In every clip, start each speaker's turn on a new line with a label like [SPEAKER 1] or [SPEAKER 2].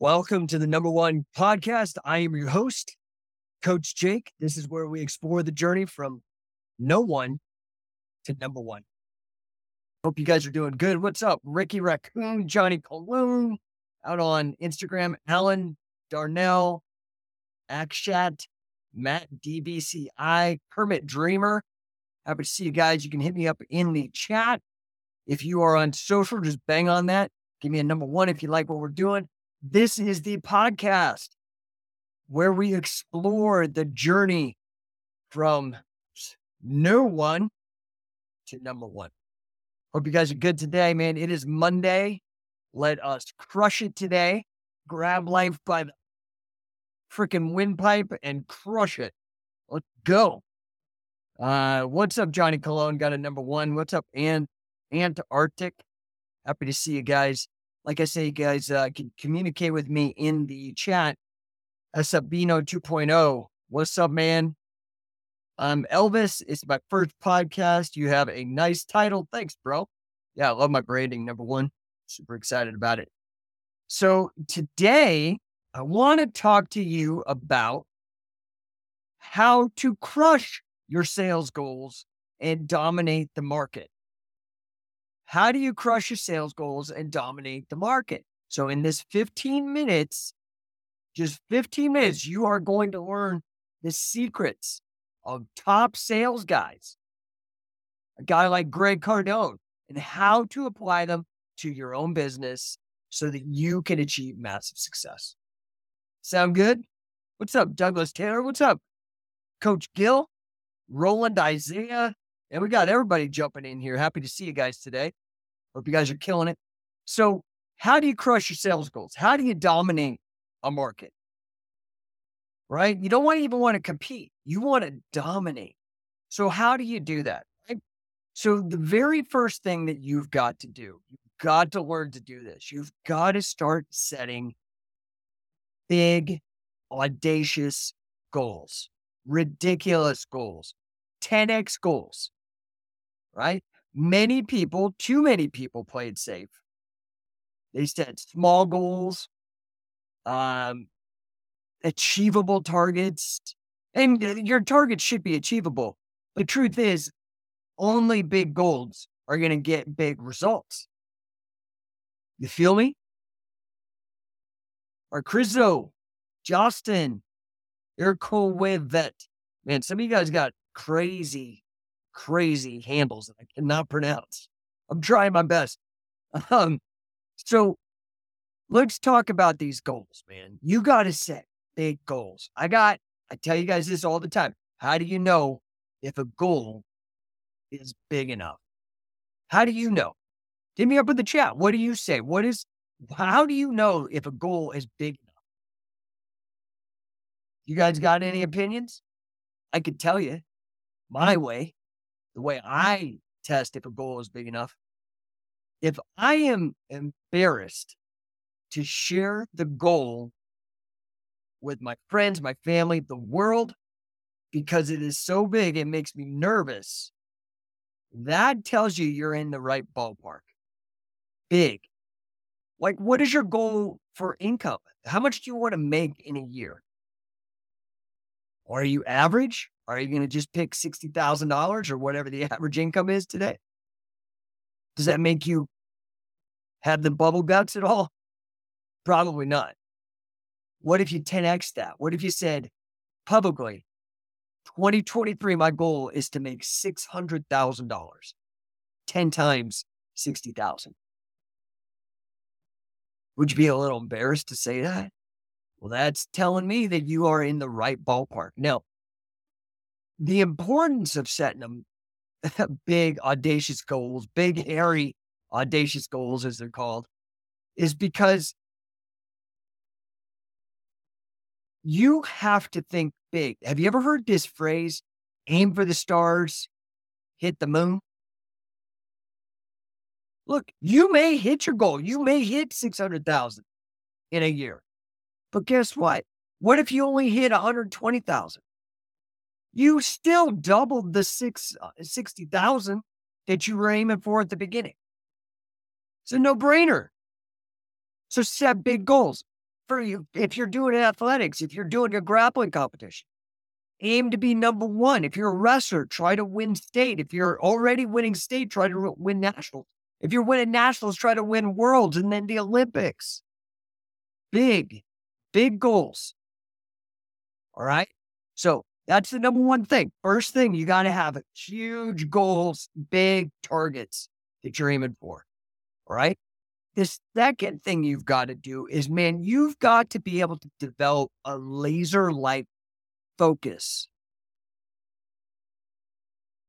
[SPEAKER 1] Welcome to the number one podcast. I am your host, Coach Jake. This is where we explore the journey from no one to number one. Hope you guys are doing good. What's up? Ricky Raccoon, Johnny Cologne out on Instagram, Alan Darnell, Akshat, Matt DBCI, Kermit Dreamer. Happy to see you guys. You can hit me up in the chat. If you are on social, just bang on that. Give me a number one if you like what we're doing. This is the podcast where we explore the journey from no one to number one. Hope you guys are good today, man. It is Monday. Let us crush it today. Grab life by the freaking windpipe and crush it. Let's go. Uh, what's up, Johnny Cologne? Got a number one. What's up, Ant Antarctic? Happy to see you guys. Like I say, you guys uh, can communicate with me in the chat. Sabino 2.0. What's up, man? I'm Elvis, it's my first podcast. You have a nice title. Thanks, bro. Yeah, I love my branding. Number one, super excited about it. So today, I want to talk to you about how to crush your sales goals and dominate the market. How do you crush your sales goals and dominate the market? So, in this 15 minutes, just 15 minutes, you are going to learn the secrets of top sales guys, a guy like Grant Cardone, and how to apply them to your own business so that you can achieve massive success. Sound good? What's up, Douglas Taylor? What's up, Coach Gill, Roland Isaiah? And we got everybody jumping in here. Happy to see you guys today. Hope you guys are killing it. So, how do you crush your sales goals? How do you dominate a market? Right? You don't want to even want to compete. You want to dominate. So, how do you do that? Right? So, the very first thing that you've got to do, you've got to learn to do this. You've got to start setting big, audacious goals, ridiculous goals, 10x goals, right? Many people, too many people played safe. They set small goals, um, achievable targets, and your targets should be achievable. The truth is, only big goals are going to get big results. You feel me? Or Chriso, Justin, with that. Man, some of you guys got crazy crazy handles that I cannot pronounce. I'm trying my best. Um, so let's talk about these goals, man. You got to set big goals. I got, I tell you guys this all the time. How do you know if a goal is big enough? How do you know? Hit me up in the chat. What do you say? What is, how do you know if a goal is big enough? You guys got any opinions? I could tell you my way the way I test if a goal is big enough. If I am embarrassed to share the goal with my friends, my family, the world, because it is so big, it makes me nervous. That tells you you're in the right ballpark. Big. Like, what is your goal for income? How much do you want to make in a year? Are you average? Are you going to just pick $60,000 or whatever the average income is today? Does that make you have the bubble guts at all? Probably not. What if you 10x that? What if you said publicly, 2023, my goal is to make $600,000, 10 times 60,000. Would you be a little embarrassed to say that? Well, that's telling me that you are in the right ballpark. Now, the importance of setting them big, audacious goals, big, oh. hairy, audacious goals, as they're called, is because you have to think big. Have you ever heard this phrase, aim for the stars, hit the moon? Look, you may hit your goal. You may hit 600,000 in a year. But guess what? What if you only hit 120,000? You still doubled the six, uh, 60,000 that you were aiming for at the beginning. It's a no brainer. So set big goals. for you, if you're doing athletics, if you're doing a grappling competition, aim to be number one. If you're a wrestler, try to win state. If you're already winning state, try to win nationals. If you're winning nationals, try to win worlds and then the Olympics. Big, big goals. All right. So that's the number one thing. First thing, you got to have huge goals, big targets that you're aiming for. All right. The second thing you've got to do is, man, you've got to be able to develop a laser like focus.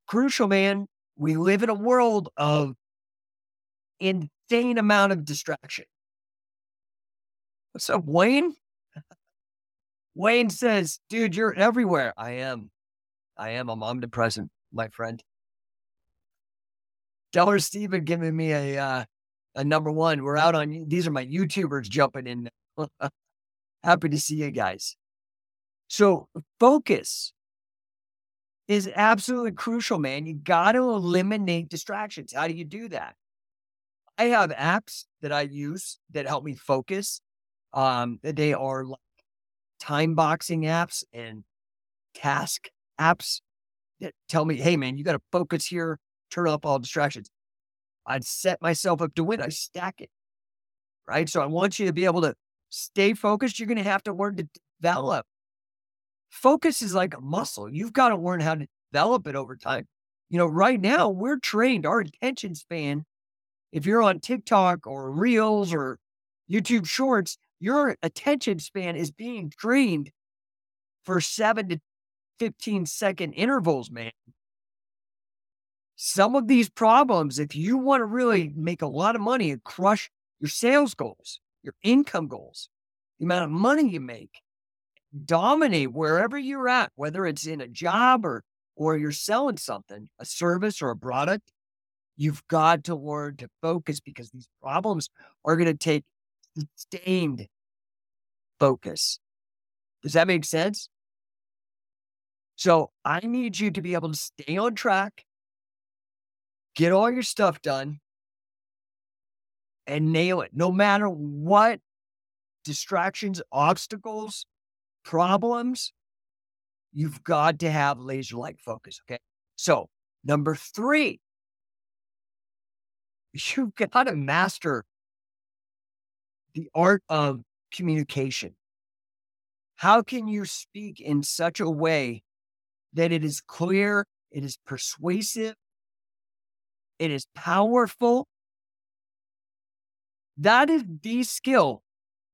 [SPEAKER 1] Crucial, man. We live in a world of insane amount of distraction. What's up, Wayne? Wayne says, dude, you're everywhere. I am. I am. I'm omnipresent, my friend. Stellar Steven giving me a uh, a number one. We're out on these are my YouTubers jumping in. Happy to see you guys. So focus is absolutely crucial, man. You got to eliminate distractions. How do you do that? I have apps that I use that help me focus. Um, they are like time boxing apps and task apps that tell me, hey, man, you got to focus here, turn off all distractions. I'd set myself up to win. I stack it. Right. So I want you to be able to stay focused. You're going to have to learn to develop. Focus is like a muscle. You've got to learn how to develop it over time. You know, right now we're trained, our attention span, if you're on TikTok or Reels or YouTube Shorts, your attention span is being trained for seven to 15 second intervals, man. Some of these problems, if you want to really make a lot of money and crush your sales goals, your income goals, the amount of money you make, dominate wherever you're at, whether it's in a job or or you're selling something, a service or a product, you've got to learn to focus because these problems are going to take sustained focus. Does that make sense? So I need you to be able to stay on track, get all your stuff done, and nail it. No matter what distractions, obstacles, problems, you've got to have laser like focus. Okay. So, number three, you've got to master the art of communication. How can you speak in such a way that it is clear, it is persuasive, it is powerful? That is the skill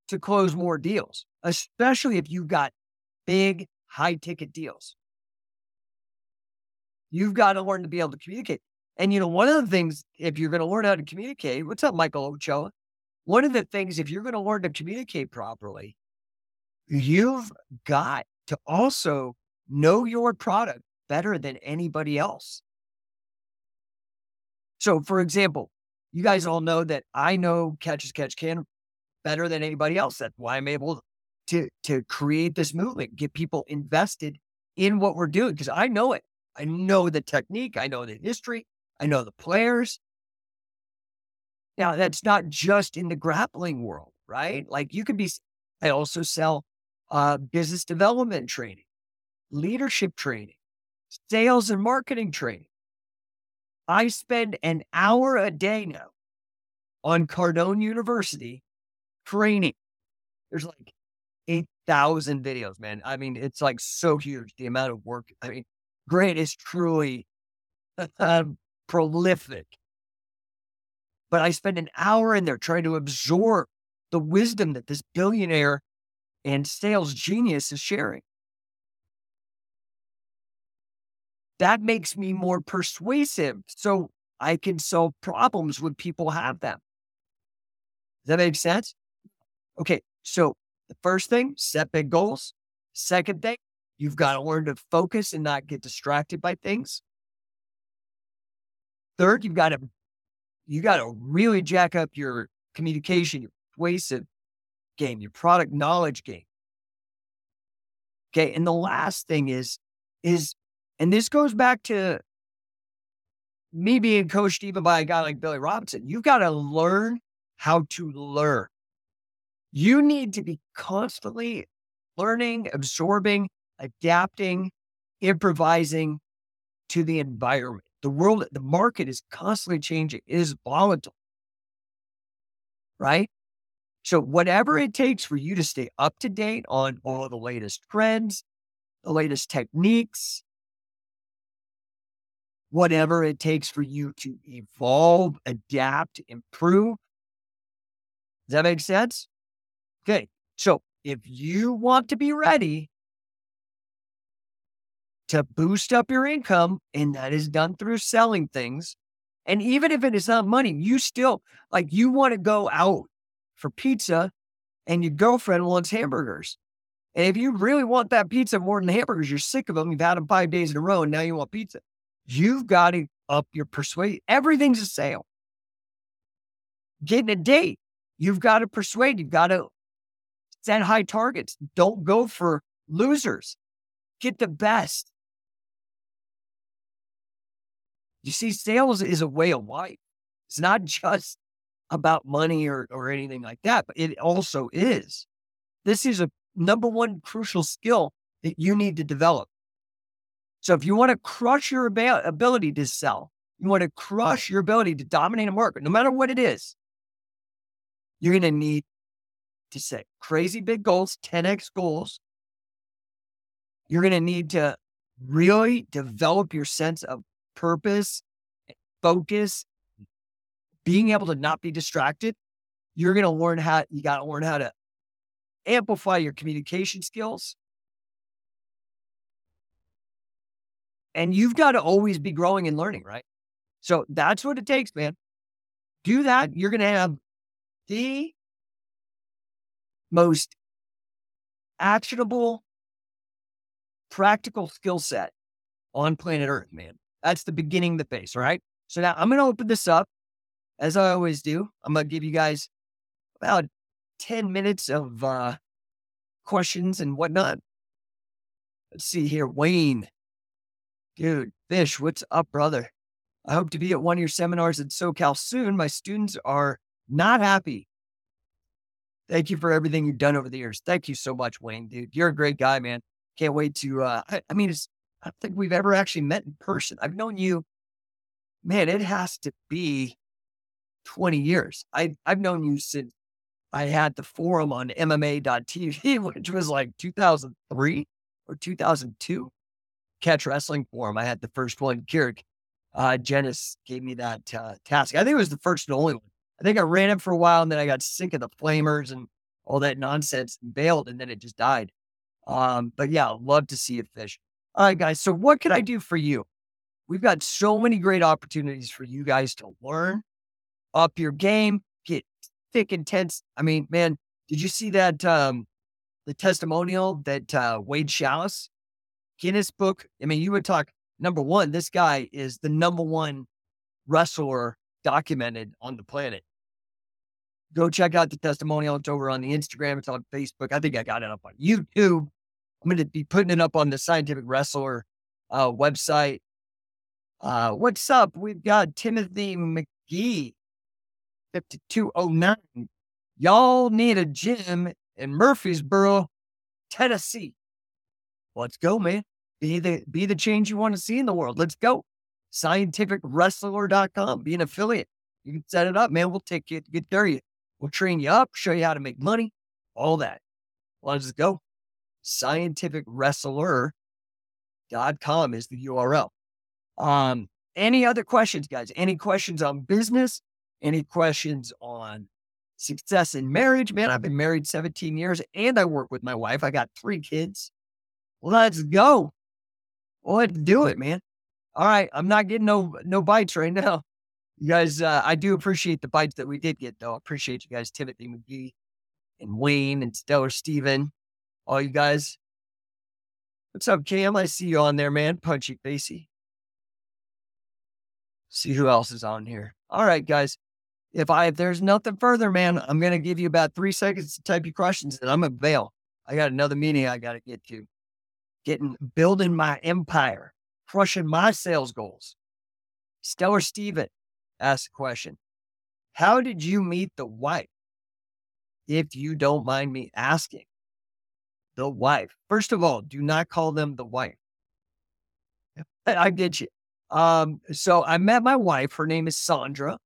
[SPEAKER 1] to close more deals, especially if you've got big, high ticket deals. You've got to learn to be able to communicate. And, you know, one of the things, if you're going to learn how to communicate, what's up, Michael Ochoa? One of the things, if you're going to learn to communicate properly, you've got to also know your product better than anybody else. So, for example, you guys all know that I know Catch as Catch Can better than anybody else. That's why I'm able to to create this movement, get people invested in what we're doing because I know it. I know the technique, I know the history, I know the players, now, that's not just in the grappling world, right? Like you could be, I also sell uh, business development training, leadership training, sales and marketing training. I spend an hour a day now on Cardone University training. There's like 8,000 videos, man. I mean, it's like so huge the amount of work. I mean, Grant is truly uh, prolific but I spend an hour in there trying to absorb the wisdom that this billionaire and sales genius is sharing. That makes me more persuasive so I can solve problems when people have them. Does that make sense? Okay, so the first thing, set big goals. Second thing, you've got to learn to focus and not get distracted by things. Third, you've got to you got to really jack up your communication, your persuasive game, your product knowledge game. Okay. And the last thing is, is, and this goes back to me being coached even by a guy like Billy Robinson. You've got to learn how to learn. You need to be constantly learning, absorbing, adapting, improvising to the environment. The world, the market is constantly changing, it is volatile. Right? So, whatever it takes for you to stay up to date on all the latest trends, the latest techniques, whatever it takes for you to evolve, adapt, improve. Does that make sense? Okay. So, if you want to be ready to boost up your income, and that is done through selling things. And even if it is not money, you still like you want to go out for pizza and your girlfriend wants hamburgers. And if you really want that pizza more than the hamburgers, you're sick of them, you've had them five days in a row, and now you want pizza. You've got to up your persuade. Everything's a sale. Getting a date, you've got to persuade, you've got to set high targets. Don't go for losers. Get the best. You see, sales is a way of life. It's not just about money or, or anything like that, but it also is. This is a number one crucial skill that you need to develop. So if you want to crush your ab- ability to sell, you want to crush your ability to dominate a market, no matter what it is, you're going to need to set crazy big goals, 10x goals. You're going to need to really develop your sense of purpose, eh, focus, mm. being able to not be distracted. You're going to learn how, you got to learn how to amplify your communication skills. And you've got to always be growing and learning, right? So that's what it takes, man. Do that. You're going to have the most actionable, practical skill set on planet Earth, man. That's the beginning of the face, right? So now I'm going to open this up as I always do. I'm going to give you guys about 10 minutes of uh, questions and whatnot. Let's see here. Wayne, dude, Fish, what's up, brother? I hope to be at one of your seminars in SoCal soon. My students are not happy. Thank you for everything you've done over the years. Thank you so much, Wayne, dude. You're a great guy, man. Can't wait to, uh, I, I mean, it's I don't think we've ever actually met in person. I've known you, man, it has to be 20 years. I, I've known you since I had the forum on MMA.tv, which was like 2003 or 2002. Catch Wrestling Forum. I had the first one. Kirk uh, Janice gave me that uh, task. I think it was the first and only one. I think I ran it for a while and then I got sick of the flamers and all that nonsense and bailed and then it just died. Um, but yeah, love to see you fish. All right, guys. So, what can I do for you? We've got so many great opportunities for you guys to learn, up your game, get thick, intense. I mean, man, did you see that? Um, the testimonial that uh, Wade Schalles, Guinness Book. I mean, you would talk number one. This guy is the number one wrestler documented on the planet. Go check out the testimonial. It's over on the Instagram. It's on Facebook. I think I got it up on YouTube. I'm going to be putting it up on the Scientific Wrestler uh, website. Uh, what's up? We've got Timothy McGee, 5209. Y'all need a gym in Murfreesboro, Tennessee. Let's go, man. Be the be the change you want to see in the world. Let's go. Scientificwrestler.com. Be an affiliate. You can set it up, man. We'll take you, get there. You, we'll train you up, show you how to make money, all that. Let's go scientificwrestler.com is the URL. Um, any other questions, guys? Any questions on business? Any questions on success in marriage? Man, I've been married 17 years and I work with my wife. I got three kids. Let's go. Let's do it, man. All right. I'm not getting no no bites right now. You guys, uh, I do appreciate the bites that we did get, though. I appreciate you guys, Timothy McGee and Wayne and Stellar Steven all you guys. What's up, Cam? I see you on there, man. Punchy facey. See who else is on here. All right, guys. If I if there's nothing further, man, I'm gonna give you about three seconds to type your questions, and I'm gonna bail. I got another meeting I gotta get to. Getting building my empire, crushing my sales goals. Stellar Steven asked a question. How did you meet the wife? if you don't mind me asking, the wife. First of all, do not call them the wife. I get you. Um, so I met my wife. Her name is Sandra.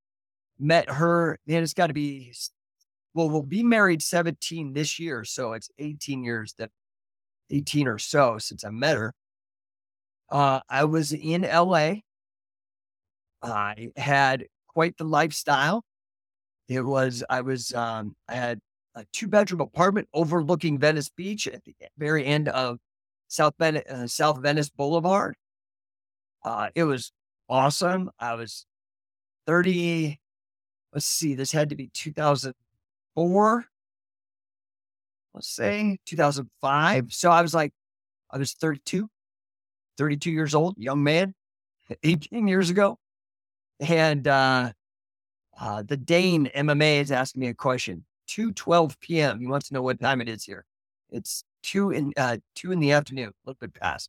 [SPEAKER 1] Met her, and it's got to be, well, we'll be married 17 this year. So it's 18 years that 18 or so since I met her. Uh, I was in LA. I had quite the lifestyle. It was, I was, um, I had a two bedroom apartment overlooking Venice Beach at the very end of South, uh, South Venice Boulevard. Uh, it was awesome. I was 30, let's see, this had to be 2004, let's say 2005. So I was like, I was 32, 32 years old, young man, 18 years ago. And uh, uh, the Dane MMA is asking me a question. 2 12 p.m. He wants to know what time it is here. It's two in uh, two in the afternoon, a little bit past.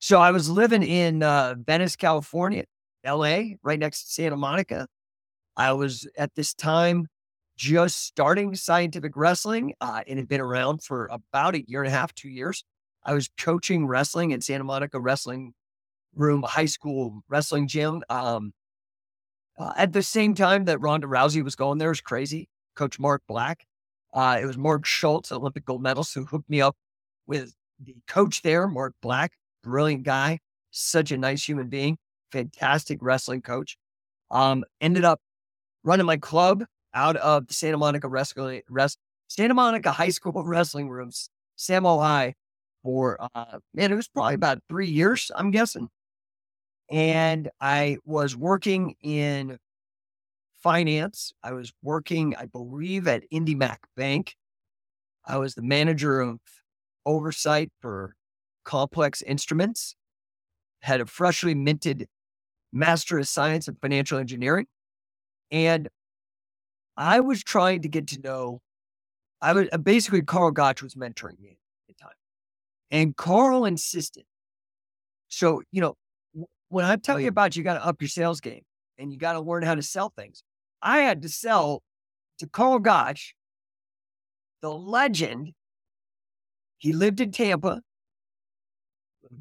[SPEAKER 1] So I was living in uh, Venice, California, LA, right next to Santa Monica. I was at this time just starting scientific wrestling. Uh, it had been around for about a year and a half, two years. I was coaching wrestling at Santa Monica Wrestling Room, high school wrestling gym. Um, uh, at the same time that Ronda Rousey was going there, was crazy. Coach Mark Black. Uh, it was Mark Schultz, Olympic gold medalist, who hooked me up with the coach there, Mark Black brilliant guy, such a nice human being, fantastic wrestling coach. Um, ended up running my club out of the Santa Monica wrestling, rest, Santa Monica High School wrestling rooms, Samo High, for uh, man, it was probably about three years, I'm guessing. And I was working in finance. I was working, I believe, at IndyMac Bank. I was the manager of oversight for complex instruments, had a freshly minted Master of Science in Financial Engineering. And I was trying to get to know, I was basically Carl Gotch was mentoring me at the time. And Carl insisted. So, you know, when I tell you oh. about you got to up your sales game and you got to learn how to sell things, I had to sell to Carl Gotch, the legend. He lived in Tampa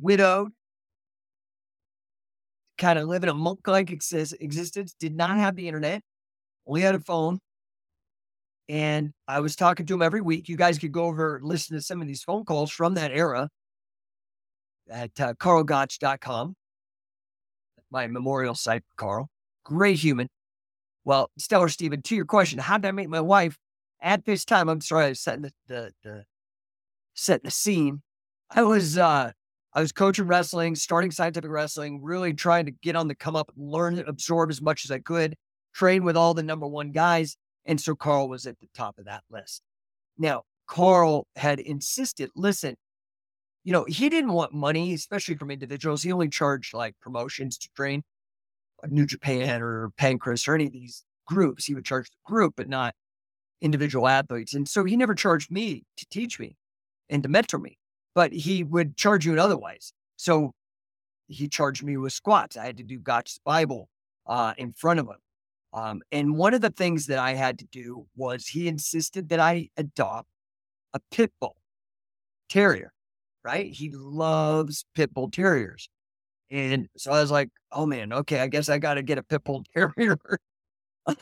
[SPEAKER 1] widowed, kind of living a monk like existence, did not have the internet, only had a phone. And I was talking to him every week. You guys could go over listen to some of these phone calls from that era at uh, carlgotch.com, my memorial site for Carl. Great human. Well, Stellar Stephen, to your question, how did I meet my wife at this time? I'm sorry, I was setting the, the, the setting the scene. I was uh I was coaching wrestling, starting scientific wrestling, really trying to get on the come up, learn, absorb as much as I could, train with all the number one guys. And so Carl was at the top of that list. Now, Carl had insisted, listen, you know, he didn't want money, especially from individuals. He only charged like promotions to train, New Japan or Pancrase or any of these groups. He would charge the group, but not individual athletes. And so he never charged me to teach me and to mentor me but he would charge you in other ways. So he charged me with squats. I had to do Gotch's Bible uh, in front of him. Um, and one of the things that I had to do was he insisted that I adopt a pit bull terrier, right? He loves pit bull terriers. And so I was like, oh man, okay, I guess I got to get a pit bull terrier.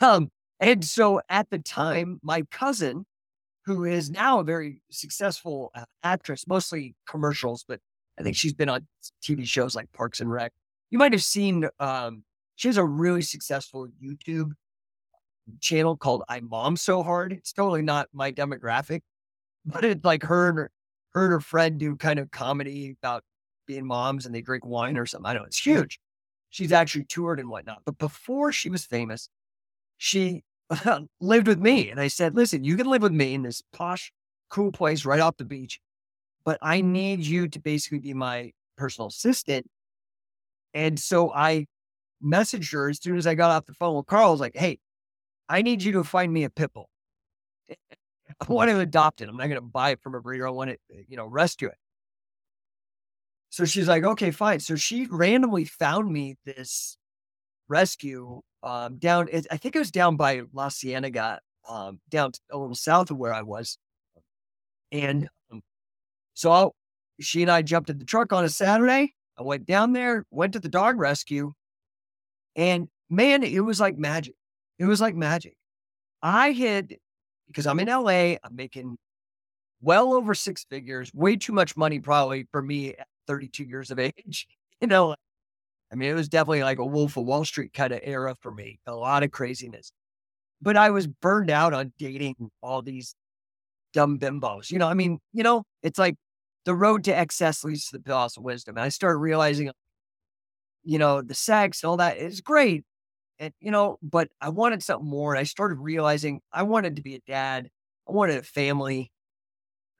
[SPEAKER 1] um, and so at the time, my cousin who is now a very successful uh, actress, mostly commercials, but I think she's been on TV shows like Parks and Rec. You might have seen, um, she has a really successful YouTube channel called I Mom So Hard. It's totally not my demographic, but it's like her and her, her and her friend do kind of comedy about being moms and they drink wine or something. I know it's huge. She's actually toured and whatnot. But before she was famous, she lived with me. And I said, listen, you can live with me in this posh, cool place right off the beach, but I need you to basically be my personal assistant. And so I messaged her as soon as I got off the phone with Carl. I was like, hey, I need you to find me a pit bull. I want to adopt it. I'm not going to buy it from a breeder. I want to, you know, rescue it. So she's like, okay, fine. So she randomly found me this rescue um, down. I think it was down by La Cienega um, down a little south of where I was. And um, so I'll, she and I jumped in the truck on a Saturday. I went down there, went to the dog rescue, and man, it was like magic. It was like magic. I had, because I'm in LA, I'm making well over six figures, way too much money probably for me 32 years of age. You know, I mean, it was definitely like a Wolf of Wall Street kind of era for me, a lot of craziness. But I was burned out on dating all these dumb bimbos. You know, I mean, you know, it's like the road to excess leads to the palace of wisdom. And I started realizing, you know, the sex and all that is great. And, you know, but I wanted something more. And I started realizing I wanted to be a dad. I wanted a family.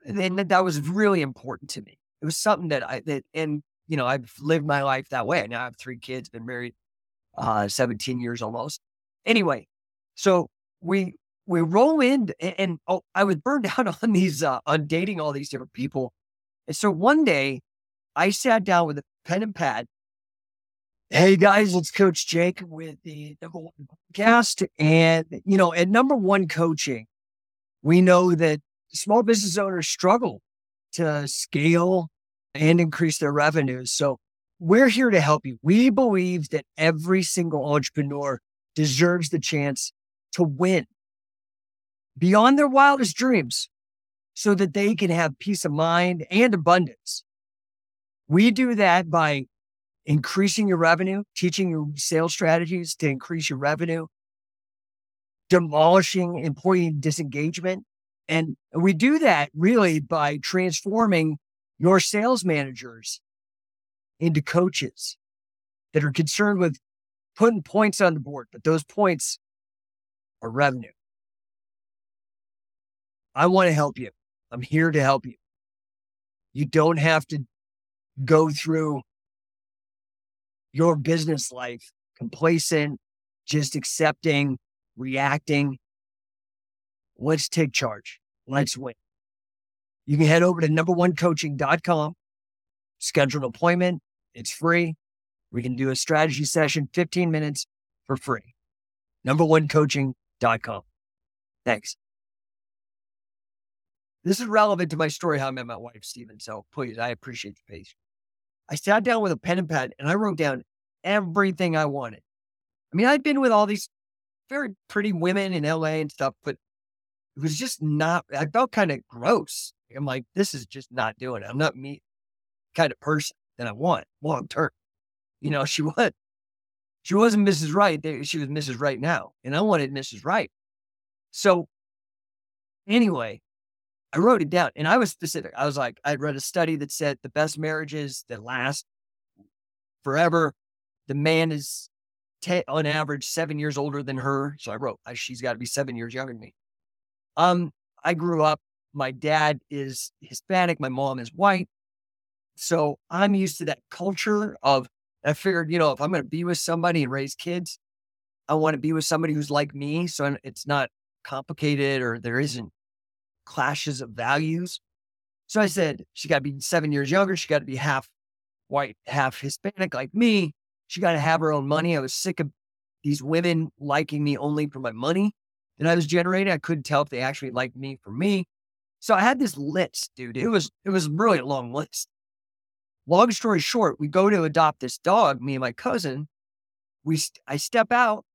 [SPEAKER 1] And that was really important to me. It was something that I, that, and, you know, I've lived my life that way. Now I have three kids, been married uh, 17 years almost. Anyway, so we, we roll in and, and oh, I was burned out on these, uh, on dating all these different people. And so one day I sat down with a pen and pad Hey guys, it's Coach Jake with the number one podcast. And, you know, at number one coaching, we know that small business owners struggle to scale and increase their revenues. So we're here to help you. We believe that every single entrepreneur deserves the chance to win beyond their wildest dreams so that they can have peace of mind and abundance. We do that by increasing your revenue, teaching your sales strategies to increase your revenue, demolishing employee disengagement. And we do that really by transforming your sales managers into coaches that are concerned with putting points on the board, but those points are revenue. I want to help you. I'm here to help you. You don't have to go through your business life complacent, just accepting, reacting. Let's take charge. Let's win. You can head over to numberonecoaching.com, schedule an appointment. It's free. We can do a strategy session, 15 minutes for free. Numberonecoaching.com. Thanks. This is relevant to my story, how I met my wife, Stephen. So please, I appreciate your patience. I sat down with a pen and pad and I wrote down everything I wanted. I mean, I'd been with all these very pretty women in LA and stuff, but it was just not, I felt kind of gross. I'm like, this is just not doing it. I'm not me kind of person that I want long term. You know, she was, she wasn't Mrs. Right. She was Mrs. Right now. And I wanted Mrs. Right. So anyway, I wrote it down and I was specific. I was like, I read a study that said the best marriages that last forever, the man is on average seven years older than her. So I wrote, she's got to be seven years younger than me. Um, I grew up, my dad is Hispanic, my mom is white. So I'm used to that culture of, I figured, you know, if I'm going to be with somebody and raise kids, I want to be with somebody who's like me. So it's not complicated or there isn't clashes of values. So I said, she got to be seven years younger. She got to be half white, half Hispanic like me. She got to have her own money. I was sick of these women liking me only for my money that I was generating. I couldn't tell if they actually liked me for me. So I had this list, dude. It was it was really a long list. Long story short, we go to adopt this dog, me and my cousin. We I step out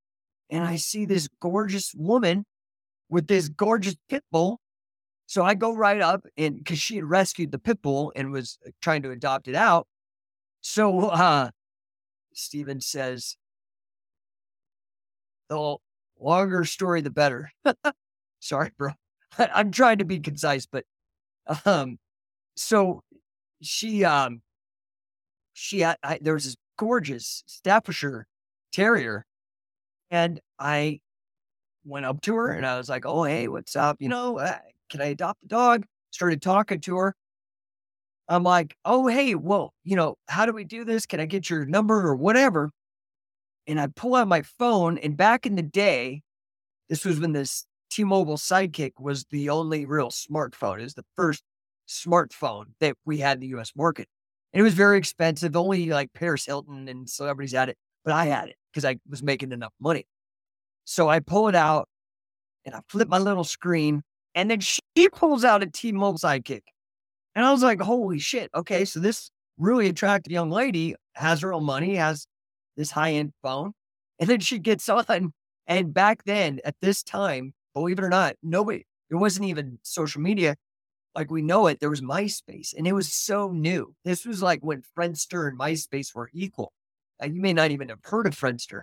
[SPEAKER 1] and I see this gorgeous woman with this gorgeous pit bull so I go right up and because she had rescued the pit bull and was uh, trying to adopt it out. So uh Stephen says, the longer story, the better. Sorry, bro. I'm trying to be concise, but um, so she um she I, there was this gorgeous Staffordshire Terrier, and I went up to her and I was like, "Oh, hey, what's up? You know, uh, can I adopt a dog? Started talking to her. I'm like, oh, hey, well, you know, how do we do this? Can I get your number or whatever? And I pull out my phone. And back in the day, this was mm-hmm. when this T Mobile Sidekick was the only real smartphone. It was the first smartphone that we had in the US market. And it was very expensive. Only like Paris Hilton and celebrities had it, but I had it because I was making enough money. So I pull it out and I flip my little screen, and then she pulls out a T-Mobile sidekick. And I was like, holy shit. Okay. So this really attractive young lady has her own money, has this high end phone. And then she gets on. And back then, at this time, believe it or not, nobody, there wasn't even social media like we know it. There was MySpace and it was so new. This was like when Friendster and MySpace were equal. Uh, you may not even have heard of Friendster.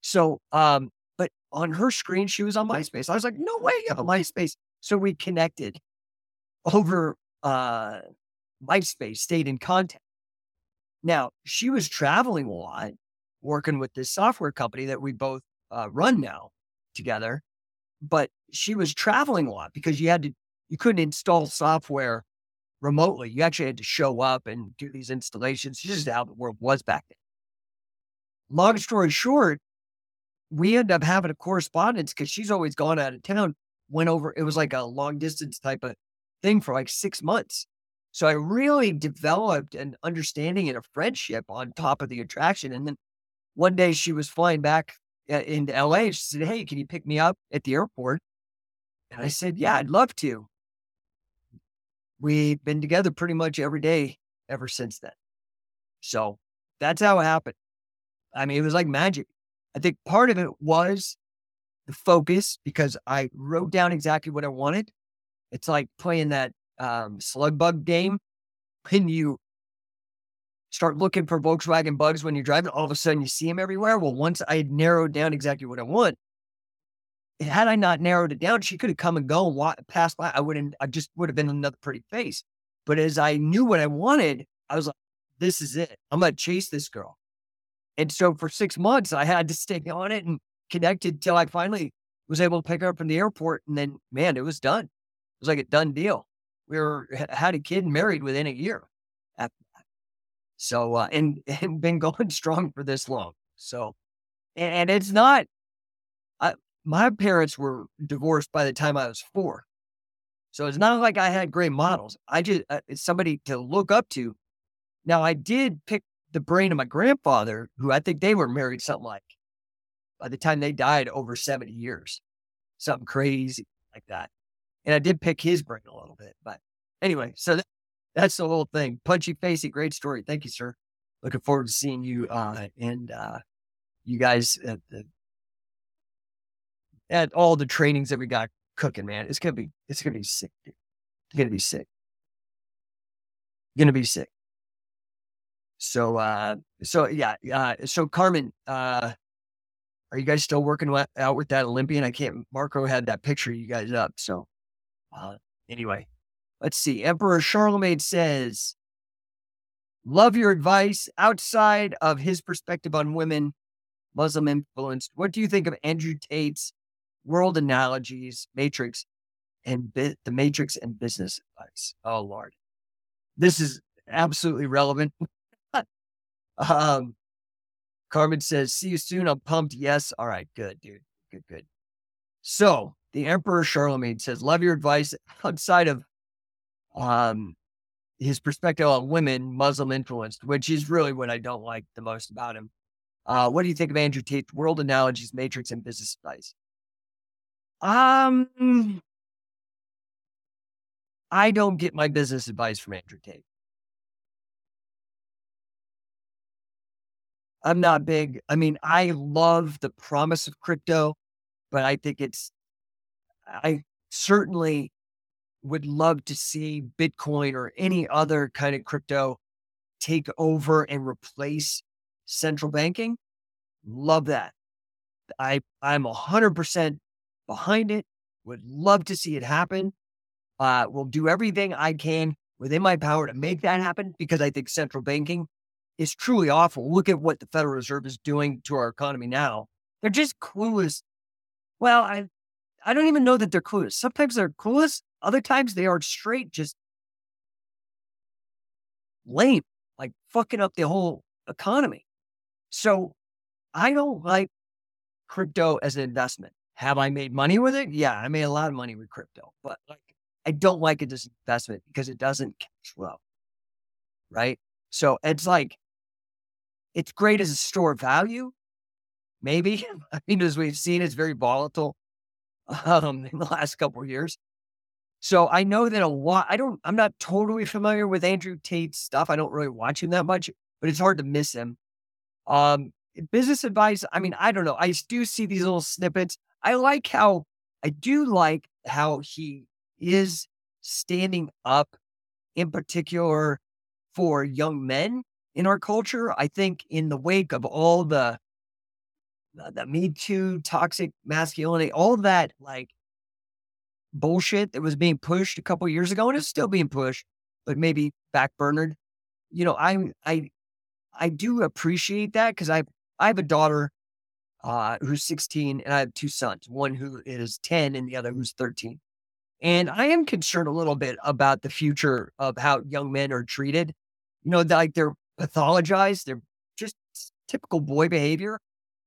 [SPEAKER 1] So, um, but on her screen, she was on MySpace. I was like, no way you have a MySpace. So we connected over uh, MySpace, stayed in contact. Now, she was traveling a lot, working with this software company that we both uh, run now together. But she was traveling a lot because you had to, you couldn't install software remotely. You actually had to show up and do these installations. This is how the world was back then. Long story short, we end up having a correspondence because she's always gone out of town. Went over, it was like a long distance type of thing for like six months. So I really developed an understanding and a friendship on top of the attraction. And then one day she was flying back uh, into LA. She said, Hey, can you pick me up at the airport? And I said, Yeah, I'd love to. We've been together pretty much every day ever since then. So that's how it happened. I mean, it was like magic. I think part of it was the focus because I wrote down exactly what I wanted. It's like playing that um, slug bug game. When you start looking for Volkswagen bugs when you're driving, all of a sudden you see them everywhere. Well, once I had narrowed down exactly what I want, had I not narrowed it down, she could have come and go and passed by. I wouldn't, I just would have been another pretty face. But as I knew what I wanted, I was like, this is it. I'm to chase this girl. And so for six months, I had to stay on it and connected till I finally was able to pick her up from the airport. And then, man, it was done. It was like a done deal. We were had a kid and married within a year. So uh, and and been going strong for this long. So and, and it's not. I, my parents were divorced by the time I was four. So it's not like I had great models. I just, uh, it's somebody to look up to. Now, I did pick the brain of my grandfather, who I think they were married something like by the time they died over 70 years, something crazy like that. And I did pick his brain a little bit. But anyway, so that's the whole thing. Punchy facey, great story. Thank you, sir. Looking forward to seeing you uh, and uh, you guys at the at all the trainings that we got cooking, man. It's gonna be it's gonna be sick, dude. It's gonna be sick. Gonna be sick. So uh so yeah, uh so Carmen, uh are you guys still working out with that Olympian? I can't Marco had that picture you guys up. So uh anyway, let's see. Emperor Charlemagne says, Love your advice outside of his perspective on women, Muslim influenced. What do you think of Andrew Tate's world analogies, matrix, and bi- the matrix and business advice. Oh Lord, this is absolutely relevant. um, Carmen says, "See you soon." I'm pumped. Yes. All right. Good, dude. Good. Good. So the Emperor Charlemagne says, "Love your advice outside of um his perspective on women, Muslim influenced, which is really what I don't like the most about him." Uh, what do you think of Andrew Tate's world analogies, matrix, and business advice? Um, I don't get my business advice from Andrew Tate. I'm not big. I mean, I love the promise of crypto, but I think it's, I certainly would love to see Bitcoin or any other kind of crypto take over and replace central banking. Love that. I I'm 100% behind it. Would love to see it happen. Uh, will do everything I can within my power to make that happen because I think central banking is truly awful. Look at what the Federal Reserve is doing to our economy now. They're just clueless. Well, I I don't even know that they're clueless. Sometimes they're clueless. Other times they are straight just lame, like fucking up the whole economy. So I don't like crypto as an investment. Have I made money with it? Yeah, I made a lot of money with crypto, but like I don't like it as an investment because it doesn't cash flow. Right. So it's like it's great as a store of value. Maybe. I mean, as we've seen, it's very volatile. um, in the last couple of years. So I know that a lot. I don't. I'm not totally familiar with Andrew Tate's stuff. I don't really watch him that much, but it's hard to miss him. Um, business advice. I mean, I don't know. I do see these little snippets. I like how I do like how he is standing up, in particular for young men in our culture. I think in the wake of all the the Me Too, toxic masculinity, all that like bullshit that was being pushed a couple years ago, and it's still being pushed, but maybe backburnered. You know, I I I do appreciate that because I I have a daughter uh, who's 16, and I have two sons, one who is 10 and the other who's 13. And I am concerned a little bit about the future of how young men are treated. You know, like they're pathologized, they're just typical boy behavior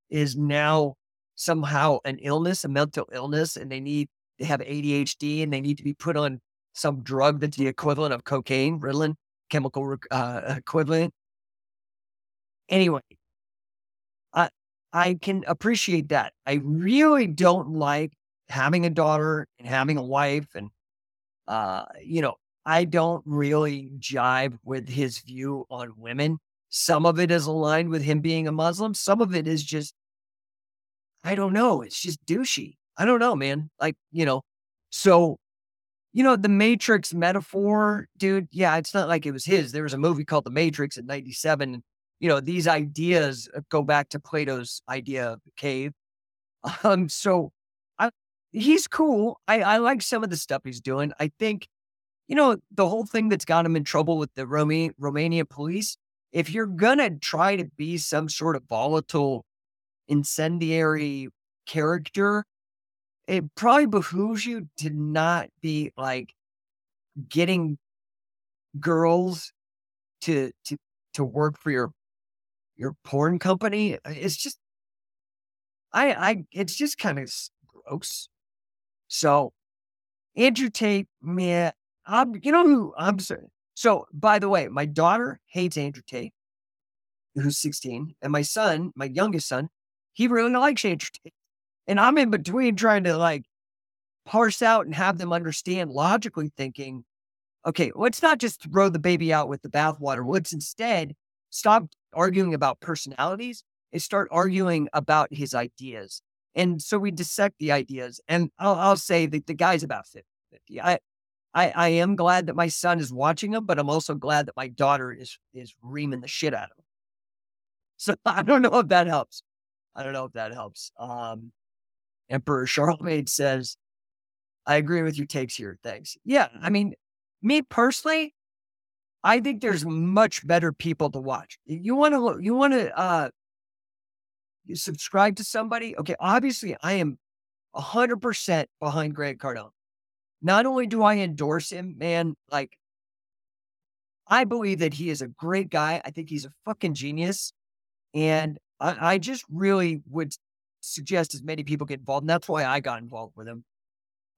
[SPEAKER 1] is now somehow an illness, a mental illness, and they need they have ADHD and they need to be put on some drug that's the equivalent of cocaine, Ritalin, chemical uh, equivalent. Anyway, I I can appreciate that. I really don't like having a daughter and having a wife, and uh, you know, I don't really jive with his view on women. Some of it is aligned with him being a Muslim. Some of it is just, I don't know. It's just douchey. I don't know, man. Like, you know, so, you know, the Matrix metaphor, dude, yeah, it's not like it was his. There was a movie called The Matrix in 97. You know, these ideas uh, go back to Plato's idea of the cave. Um, so I, he's cool. I, I like some of the stuff he's doing. I think, you know, the whole thing that's got him in trouble with the Roma- Romania police, if you're going to try to be some sort of volatile, incendiary character, it probably behooves you to not be like getting girls to to to work for your your porn company. Uh, it's just I I it's just kind of gross. So Andrew Tate, man, I'm you know who I'm sorry. So by the way, my daughter hates Andrew Tate, who's 16, and my son, my youngest son, he really likes Andrew Tate. And I'm in between trying to like parse out and have them understand logically thinking, okay, let's not just throw the baby out with the bathwater. Let's instead stop arguing about personalities and start arguing about his ideas. And so we dissect the ideas. And I'll, I'll say that the guy's about 50 50. I, I, I am glad that my son is watching him, but I'm also glad that my daughter is is reaming the shit out of him. So I don't know if that helps. I don't know if that helps. Um, Emperor Charlemagne says, I agree with your takes here. Thanks. Yeah. I mean, me personally, I think there's much better people to watch. You want to, you want to, uh, you subscribe to somebody. Okay. Obviously, I am 100% behind Grant Cardone. Not only do I endorse him, man, like, I believe that he is a great guy. I think he's a fucking genius. And I, I just really would suggest as many people get involved. And that's why I got involved with them.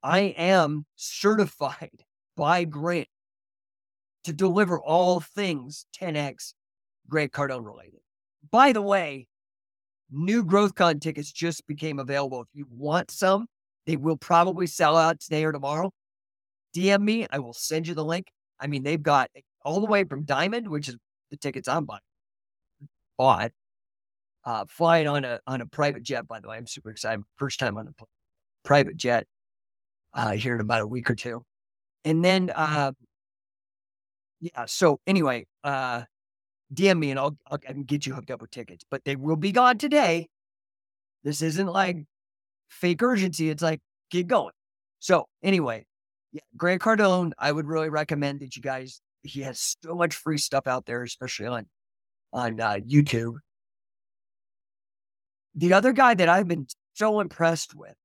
[SPEAKER 1] I am certified by Grant to deliver all things 10x Grant Cardone related. By the way, new GrowthCon tickets just became available. If you want some, they will probably sell out today or tomorrow. DM me, I will send you the link. I mean, they've got all the way from Diamond, which is the tickets I'm buying, bought, uh, flying on a on a private jet. By the way, I'm super excited. First time on a private jet uh, here in about a week or two, and then uh, yeah. So anyway, uh, DM me and I'll, I'll I can get you hooked up with tickets, but they will be gone today. This isn't like fake urgency. It's like get going. So anyway, yeah, Grant Cardone, I would really recommend that you guys. He has so much free stuff out there, especially on on uh, YouTube. The other guy that I've been so impressed with,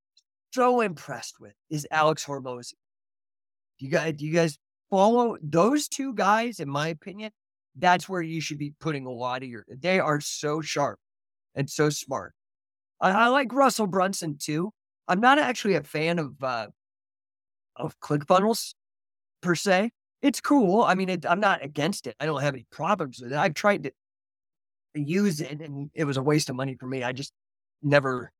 [SPEAKER 1] so impressed with, is Alex Hormozi. Do you guys, do you guys follow those two guys? In my opinion, that's where you should be putting a lot of your. They are so sharp and so smart. I, I like Russell Brunson too. I'm not actually a fan of uh, of ClickFunnels per se. It's cool. I mean, it, I'm not against it. I don't have any problems with it. I've tried to use it, and it was a waste of money for me. I just never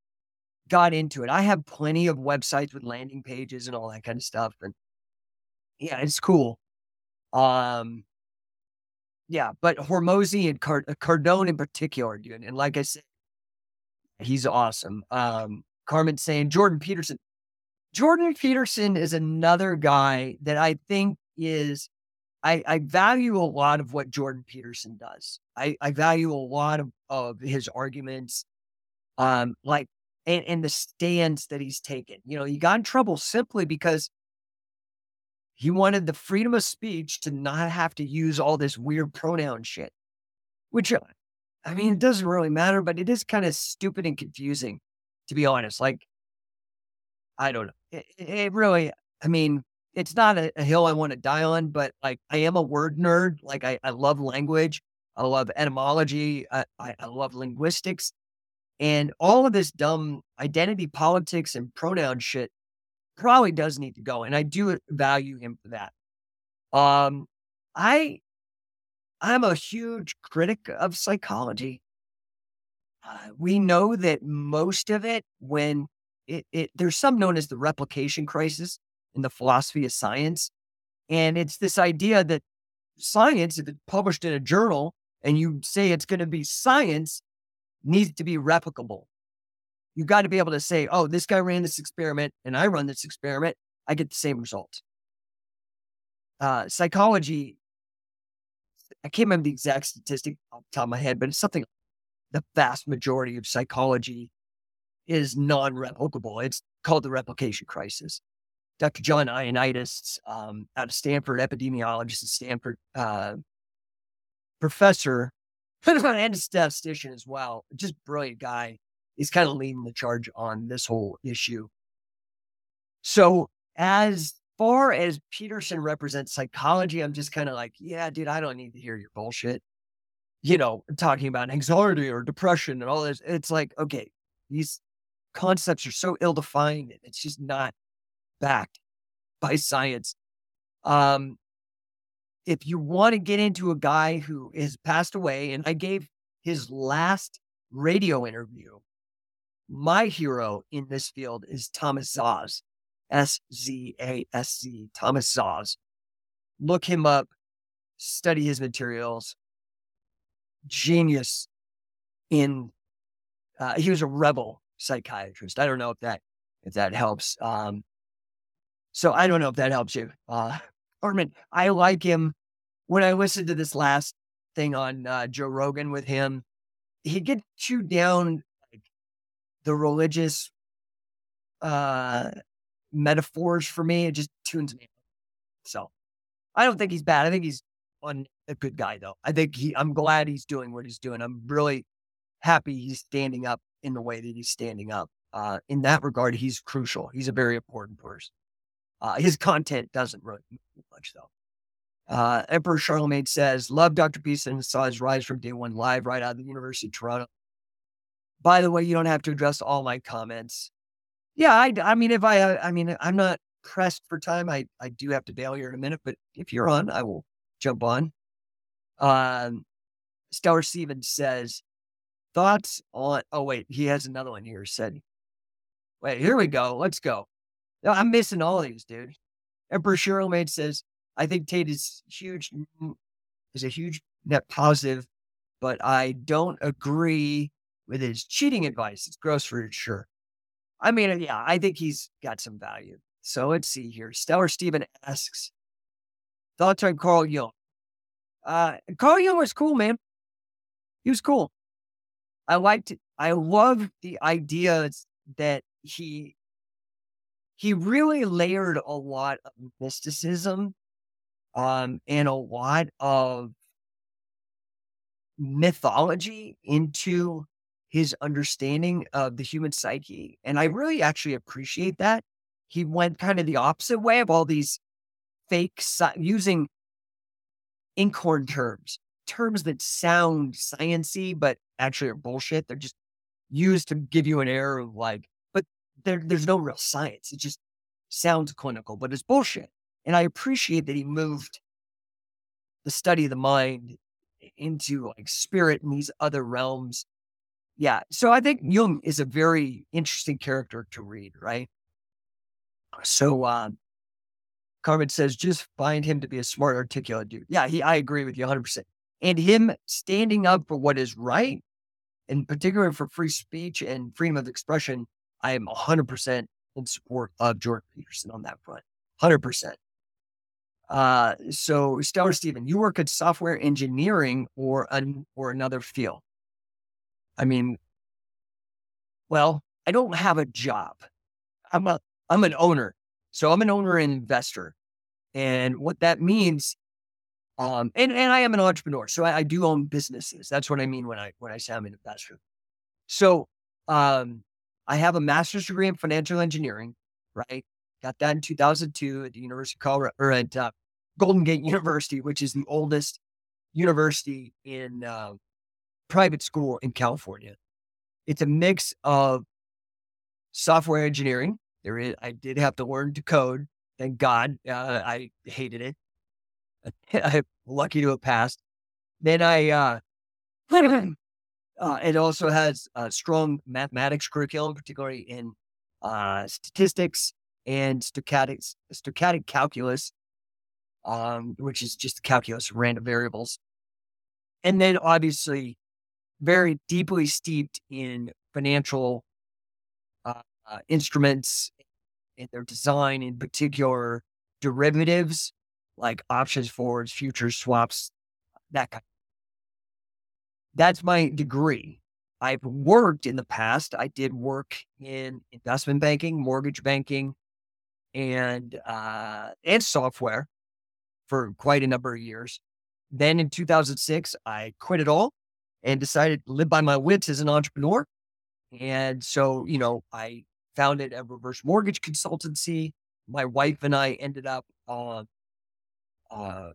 [SPEAKER 1] got into it. I have plenty of websites with landing pages and all that kind of stuff. And yeah, it's cool. Um, yeah, but Hormozi and Card- uh, Cardone in particular, dude. And like I said, he's awesome. Um, Carmen saying Jordan Peterson. Jordan Peterson is another guy that I think is I, I value a lot of what Jordan Peterson does. I, I value a lot of, of his arguments, um, like and, and the stance that he's taken. You know, he got in trouble simply because he wanted the freedom of speech to not have to use all this weird pronoun shit, which uh, I mean, it doesn't really matter, but it is kind of stupid and confusing, to be honest. Like, I don't know. It, it really, I mean, it's not a, a hill I want to die on, but like, I am a word nerd. Like, I, I love language, I love etymology, I, I, I love linguistics. And all of this dumb identity politics and pronoun shit probably does need to go. And I do value him for that. Um, I I'm a huge critic of psychology. Uh, we know that most of it, when it, it there's some known as the replication crisis in the philosophy of science, and it's this idea that science, if it's published in a journal and you say it's going to be science, needs to be replicable you got to be able to say, oh, this guy ran this experiment and I run this experiment. I get the same result. Uh, psychology, I can't remember the exact statistic off the top of my head, but it's something the vast majority of psychology is non replicable. It's called the replication crisis. Dr. John Ioannidis, um, out of Stanford, epidemiologist at Stanford, uh, professor, and statistician as well, just brilliant guy He's kind of leading the charge on this whole issue. So, as far as Peterson represents psychology, I'm just kind of like, yeah, dude, I don't need to hear your bullshit. You know, talking about anxiety or depression and all this. It's like, okay, these concepts are so ill defined. It's just not backed by science. Um, if you want to get into a guy who has passed away, and I gave his last radio interview my hero in this field is Thomas Szasz, S Z A S Z, Thomas Szasz. Look him up, study his materials. Genius in, uh, he was a rebel psychiatrist. I don't know if that if that helps. Um, so I don't know if that helps you, uh, Armin. I like him. When I listened to this last thing on uh, Joe Rogan with him, he get chewed down the religious uh metaphors for me. It just tunes me. So I don't think he's bad. I think he's on a good guy though. I think he I'm glad he's doing what he's doing. I'm really happy he's standing up in the way that he's standing up. Uh, in that regard, he's crucial. He's a very important person. Uh, his content doesn't really much though. Uh, Emperor Charlemagne says, "Love Dr. Peterson and saw his rise from day one live right out of the University of Toronto. By the way, you don't have to address all my comments. Yeah, I, I mean, if I, uh, I mean, I'm not pressed for time. I, I do have to bail here in a minute, but if you're on, I will jump on. Um, Stellar Stevens says, thoughts on, oh, wait, he has another one here. Said, wait, here we go. Let's go. No, I'm missing all these, dude. Emperor Charlemagne says, I think Tate is huge, is a huge net positive, but I don't agree with his cheating advice. It's gross for sure. I mean, yeah, I think he's got some value. So let's see here. Stellar Steven asks, thoughts on Carl Jung? Uh, Carl Jung was cool, man. He was cool. I liked it. I love the idea that he he really layered a lot of mysticism um and a lot of mythology into his understanding of the human psyche. And I really actually appreciate that. He went kind of the opposite way of all these fake using inkhorn terms, terms that sound sciency, but actually are bullshit. They're just used to give you an air of like, there, there's no real science. It just sounds clinical, but it's bullshit. And I appreciate that he moved the study of the mind into like spirit and these other realms yeah. So I think Jung is a very interesting character to read, right? So um, Carmen says, just find him to be a smart, articulate dude. Yeah, he, I agree with you 100%. And him standing up for what is right, in particular for free speech and freedom of expression, I am 100% in support of Jordan Peterson on that front. 100%. Uh, so, Stellar Steven, you work at software engineering or an, or another field. I mean, well, I don't have a job. I'm a I'm an owner. So I'm an owner and investor. And what that means, um, and, and I am an entrepreneur. So I, I do own businesses. That's what I mean when I when I say I'm an investor. So um, I have a master's degree in financial engineering, right? Got that in 2002 at the University of Colorado or at uh, Golden Gate University, which is the oldest university in uh, private school in California. It's a mix of software engineering. There is, I did have to learn to code. Thank God. Uh, I hated it. I'm lucky to have passed. Then I, uh, uh, it also has a strong mathematics curriculum, particularly in uh, statistics and stochastic, stochastic calculus, um, which is just calculus of random variables. And then obviously very deeply steeped in financial uh, uh, instruments and their design, in particular derivatives like options, forwards, futures, swaps, that kind. That's my degree. I've worked in the past. I did work in investment banking, mortgage banking, and uh, and software for quite a number of years. Then in 2006, I quit it all and decided to live by my wits as an entrepreneur. And so, you know, I founded a reverse mortgage consultancy. My wife and I ended up uh, uh,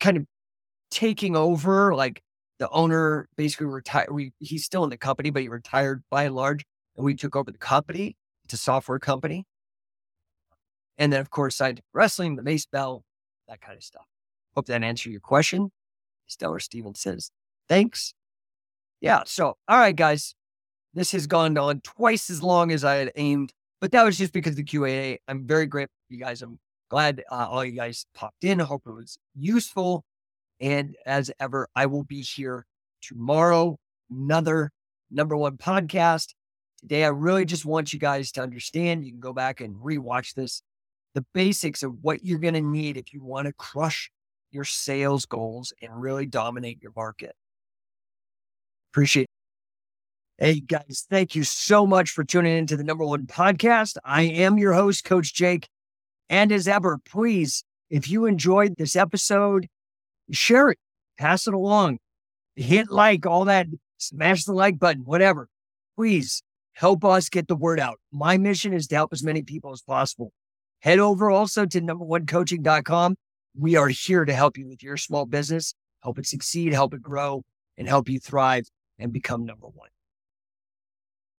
[SPEAKER 1] kind of taking over, like the owner basically retired. We, he's still in the company, but he retired by and large. And we took over the company. It's a software company. And then, of course, side wrestling, the mace bell, that kind of stuff. Hope that answered your question. Stellar Steven says, thanks. Yeah. So, all right, guys, this has gone on twice as long as I had aimed, but that was just because of the QA. I'm very grateful you guys. I'm glad uh, all you guys popped in. I hope it was useful. And as ever, I will be here tomorrow, another number one podcast. Today, I really just want you guys to understand. You can go back and rewatch this. The basics of what you're going to need if you want to crush your sales goals and really dominate your market. Appreciate it. Hey guys, thank you so much for tuning into the number one podcast. I am your host, Coach Jake. And as ever, please, if you enjoyed this episode, share it, pass it along, hit mm-hmm. like, all that, smash the like button, whatever. Please help us get the word out. My mission is to help as many people as possible. Head over also to numberonecoaching.com. We are here to help you with your small business, help it succeed, help it grow, and help you thrive and become number one.